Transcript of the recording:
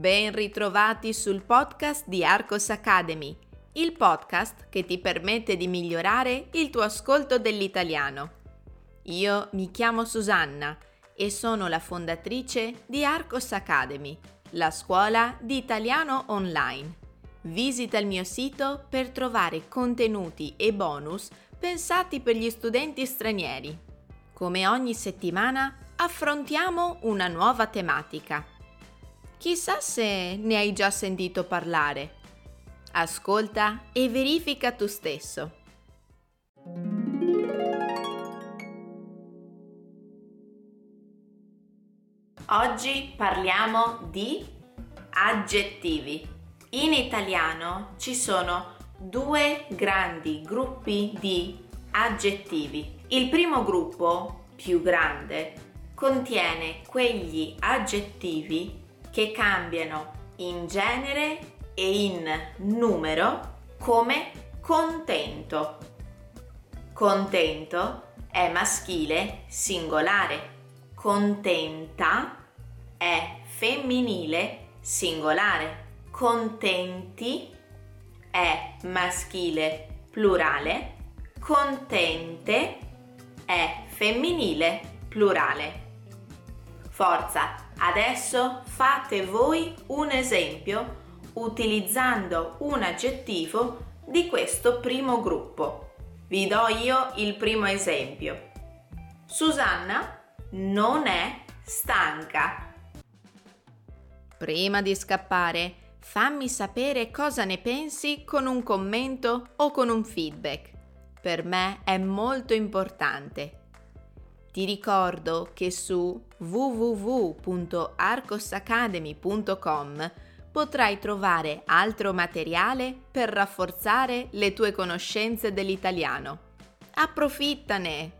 Ben ritrovati sul podcast di Arcos Academy, il podcast che ti permette di migliorare il tuo ascolto dell'italiano. Io mi chiamo Susanna e sono la fondatrice di Arcos Academy, la scuola di italiano online. Visita il mio sito per trovare contenuti e bonus pensati per gli studenti stranieri. Come ogni settimana affrontiamo una nuova tematica. Chissà se ne hai già sentito parlare. Ascolta e verifica tu stesso. Oggi parliamo di aggettivi. In italiano ci sono due grandi gruppi di aggettivi. Il primo gruppo, più grande, contiene quegli aggettivi che cambiano in genere e in numero come contento. Contento è maschile singolare, contenta è femminile singolare, contenti è maschile plurale, contente è femminile plurale. Forza, adesso fate voi un esempio utilizzando un aggettivo di questo primo gruppo. Vi do io il primo esempio. Susanna non è stanca. Prima di scappare, fammi sapere cosa ne pensi con un commento o con un feedback. Per me è molto importante. Ti ricordo che su www.arcosacademy.com potrai trovare altro materiale per rafforzare le tue conoscenze dell'italiano. Approfittane!